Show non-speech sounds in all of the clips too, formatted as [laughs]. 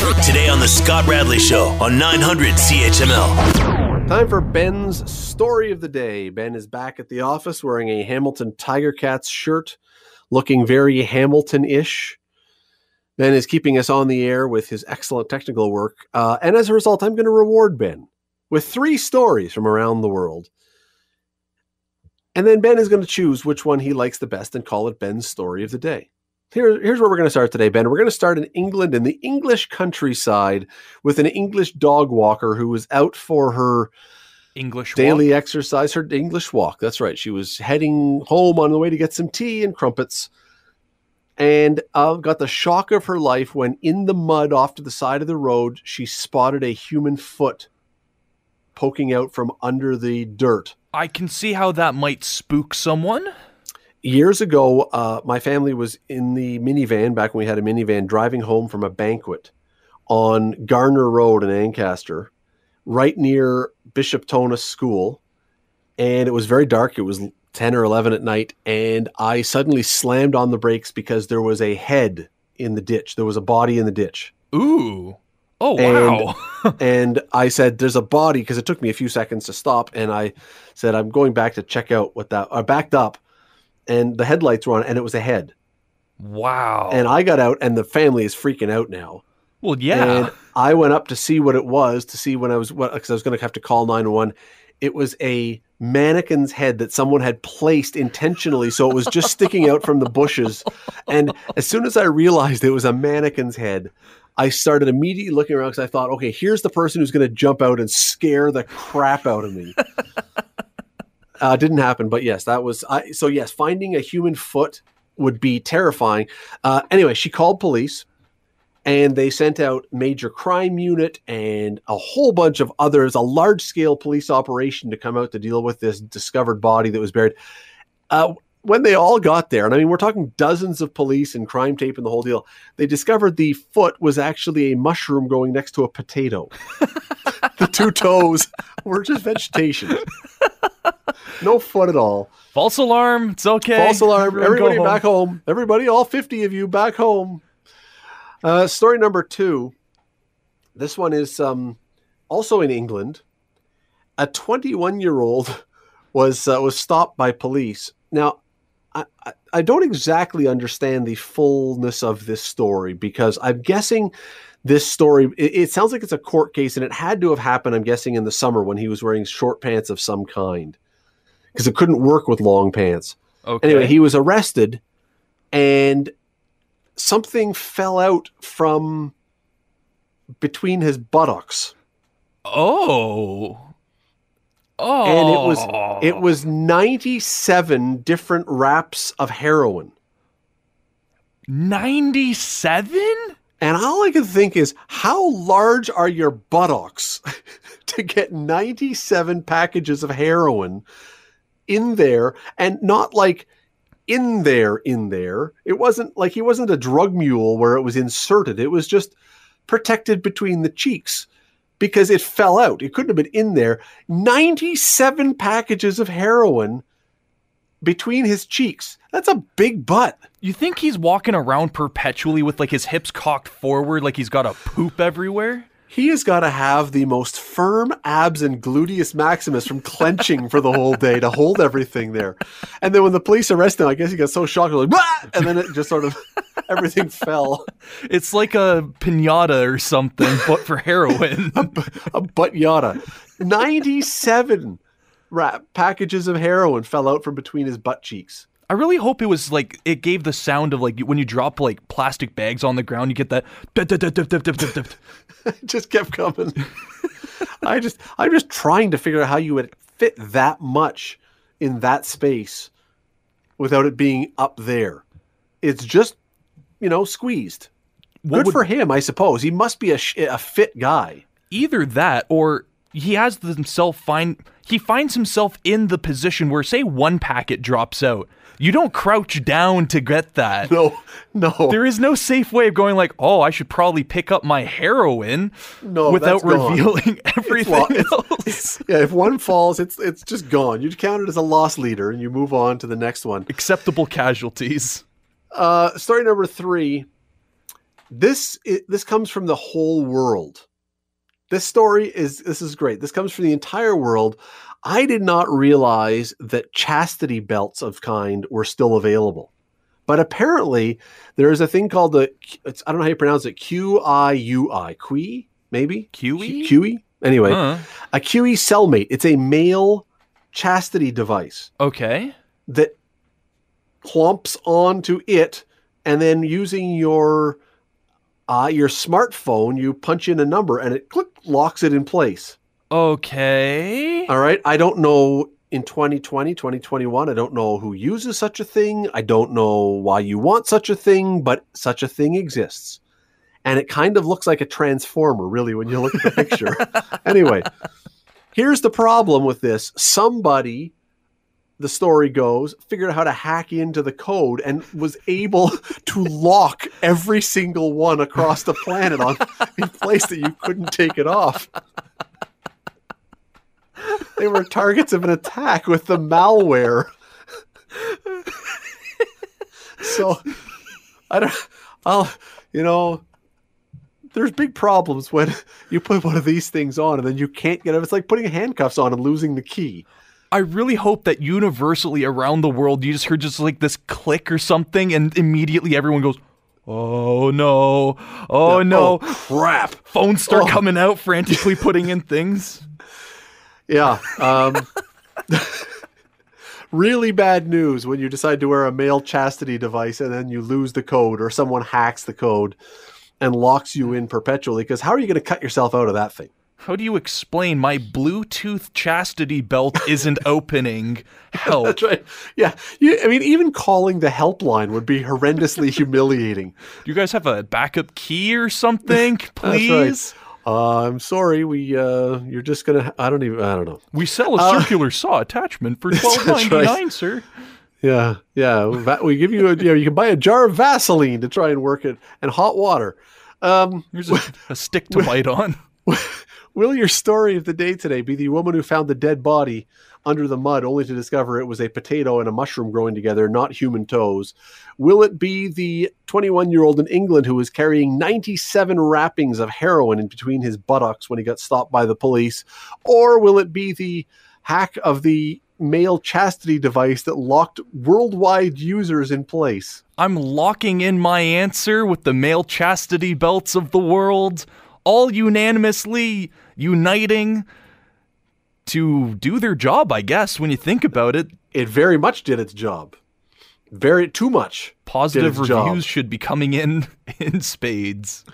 Today on The Scott Radley Show on 900 CHML. Time for Ben's story of the day. Ben is back at the office wearing a Hamilton Tiger Cats shirt, looking very Hamilton ish. Ben is keeping us on the air with his excellent technical work. Uh, and as a result, I'm going to reward Ben with three stories from around the world. And then Ben is going to choose which one he likes the best and call it Ben's story of the day. Here, here's where we're going to start today, Ben. We're going to start in England, in the English countryside, with an English dog walker who was out for her English daily walk. exercise, her English walk. That's right. She was heading home on the way to get some tea and crumpets, and uh, got the shock of her life when, in the mud off to the side of the road, she spotted a human foot poking out from under the dirt. I can see how that might spook someone. Years ago, uh, my family was in the minivan back when we had a minivan driving home from a banquet on Garner Road in Ancaster, right near Bishop Tonnos School. And it was very dark. It was 10 or 11 at night. And I suddenly slammed on the brakes because there was a head in the ditch. There was a body in the ditch. Ooh. Oh And- wow. [laughs] and I said, "There's a body," because it took me a few seconds to stop. And I said, "I'm going back to check out what that." I backed up, and the headlights were on, and it was a head. wow. And I got out, and the family is freaking out now. well, yeah. And I went up to see what it was, to see when I was, what because I was going to have to call 911. It was a mannequin's head that someone had placed intentionally, so it was just sticking out from the bushes. And as soon as I realized it was a mannequin's head, I started immediately looking around because I thought, okay, here's the person who's going to jump out and scare the crap out of me. Uh, didn't happen, but yes, that was. I, so yes, finding a human foot would be terrifying. Uh, anyway, she called police and they sent out major crime unit and a whole bunch of others a large scale police operation to come out to deal with this discovered body that was buried uh, when they all got there and i mean we're talking dozens of police and crime tape and the whole deal they discovered the foot was actually a mushroom growing next to a potato [laughs] the two toes were just vegetation no foot at all False alarm. It's okay. False alarm. Everybody back home. Everybody, all 50 of you back home. Uh, story number two. This one is um, also in England. A 21 year old [laughs] was uh, was stopped by police. Now, I, I, I don't exactly understand the fullness of this story because I'm guessing this story, it, it sounds like it's a court case and it had to have happened, I'm guessing, in the summer when he was wearing short pants of some kind because it couldn't work with long pants. Okay. Anyway, he was arrested and something fell out from between his buttocks. oh. Oh. And it was oh. it was 97 different wraps of heroin. 97? And all I can think is how large are your buttocks [laughs] to get 97 packages of heroin in there and not like in there in there. It wasn't like he wasn't a drug mule where it was inserted. It was just protected between the cheeks because it fell out. It couldn't have been in there. 97 packages of heroin between his cheeks. That's a big butt. You think he's walking around perpetually with like his hips cocked forward like he's got a poop everywhere? He has got to have the most firm abs and gluteus maximus from clenching for the whole day to hold everything there. And then when the police arrested him, I guess he got so shocked, like, and then it just sort of [laughs] everything fell. It's like a pinata or something, but for heroin. [laughs] A butt yada. 97 wrap packages of heroin fell out from between his butt cheeks. I really hope it was like it gave the sound of like when you drop like plastic bags on the ground, you get that. It just kept coming. [laughs] I just I'm just trying to figure out how you would fit that much in that space without it being up there. It's just you know squeezed. What Good would- for him, I suppose. He must be a a fit guy. Either that or he has himself find he finds himself in the position where say one packet drops out. You don't crouch down to get that. No, no, There is no safe way of going like, "Oh, I should probably pick up my heroin." no. without that's gone. revealing [laughs] everything lo- it's- else. [laughs] Yeah, if one falls, it's it's just gone. You count it as a loss leader, and you move on to the next one. Acceptable casualties. Uh, story number three. this i this comes from the whole world. This story is this is great. This comes from the entire world. I did not realize that chastity belts of kind were still available. But apparently, there is a thing called the it's, I don't know how you pronounce it. Q I U I. Qui maybe QE? QE. Anyway, Huh. a QE cellmate. It's a male chastity device Okay. that clumps onto it, and then using your uh, your smartphone, you punch in a number, and it click locks it in place. Okay. All right. I don't know in 2020, 2021, I don't know who uses such a thing. I don't know why you want such a thing, but such a thing exists. And it kind of looks like a transformer, really, when you look at the picture. [laughs] anyway, here's the problem with this somebody, the story goes, figured out how to hack into the code and was able [laughs] to lock every single one across the planet on [laughs] in place that you couldn't take it off they were targets of an attack with the malware. [laughs] so I don't I'll you know there's big problems when you put one of these things on and then you can't get it. It's like putting handcuffs on and losing the key. I really hope that universally around the world you just heard just like this click or something and immediately everyone goes, Oh no. Oh no. Oh, crap. Phones start Oh. coming out frantically [laughs] putting in things. Yeah. Um, really bad news when you decide to wear a male chastity device and then you lose the code or someone hacks the code and locks you in perpetually. Because how are you going to cut yourself out of that thing? How do you explain my Bluetooth chastity belt [laughs] isn't opening? Help. That's right. Yeah. You, I mean, even calling the helpline would be horrendously [laughs] humiliating. Do you guys have a backup key or something? [laughs] Please. Right. Uh, I'm sorry. We uh, you're just gonna. I don't even. I don't know. We sell a Uh, circular saw attachment for twelve ninety right. sir. Yeah, yeah. We give you a. You know, you can buy a jar of Vaseline to try and work it, and hot water. Um, Here's a, a stick to bite on. Will your story of the day today be the woman who found the dead body under the mud only to discover it was a potato and a mushroom growing together, not human toes? Will it be the 21 year old in England who was carrying 97 wrappings of heroin in between his buttocks when he got stopped by the police? Or will it be the hack of the male chastity device that locked worldwide users in place? I'm locking in my answer with the male chastity belts of the world, all unanimously uniting to do their job, I guess, when you think about it. It very much did its job. Very too much. Positive Did its reviews job. should be coming in [laughs] in spades.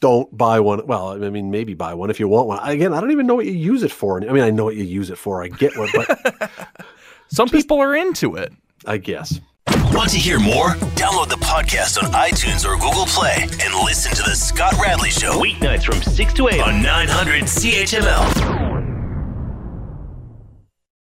don't buy one. Well, I mean, maybe buy one if you want one. Again, I don't even know what you use it for. I mean, I know what you use it for. I get one, but [laughs] Some people are into it. I guess. Want to hear more? Download the podcast on iTunes or Google Play and listen to The Scott Radley Show. Weeknights from 6 to 8 on 900 CHML.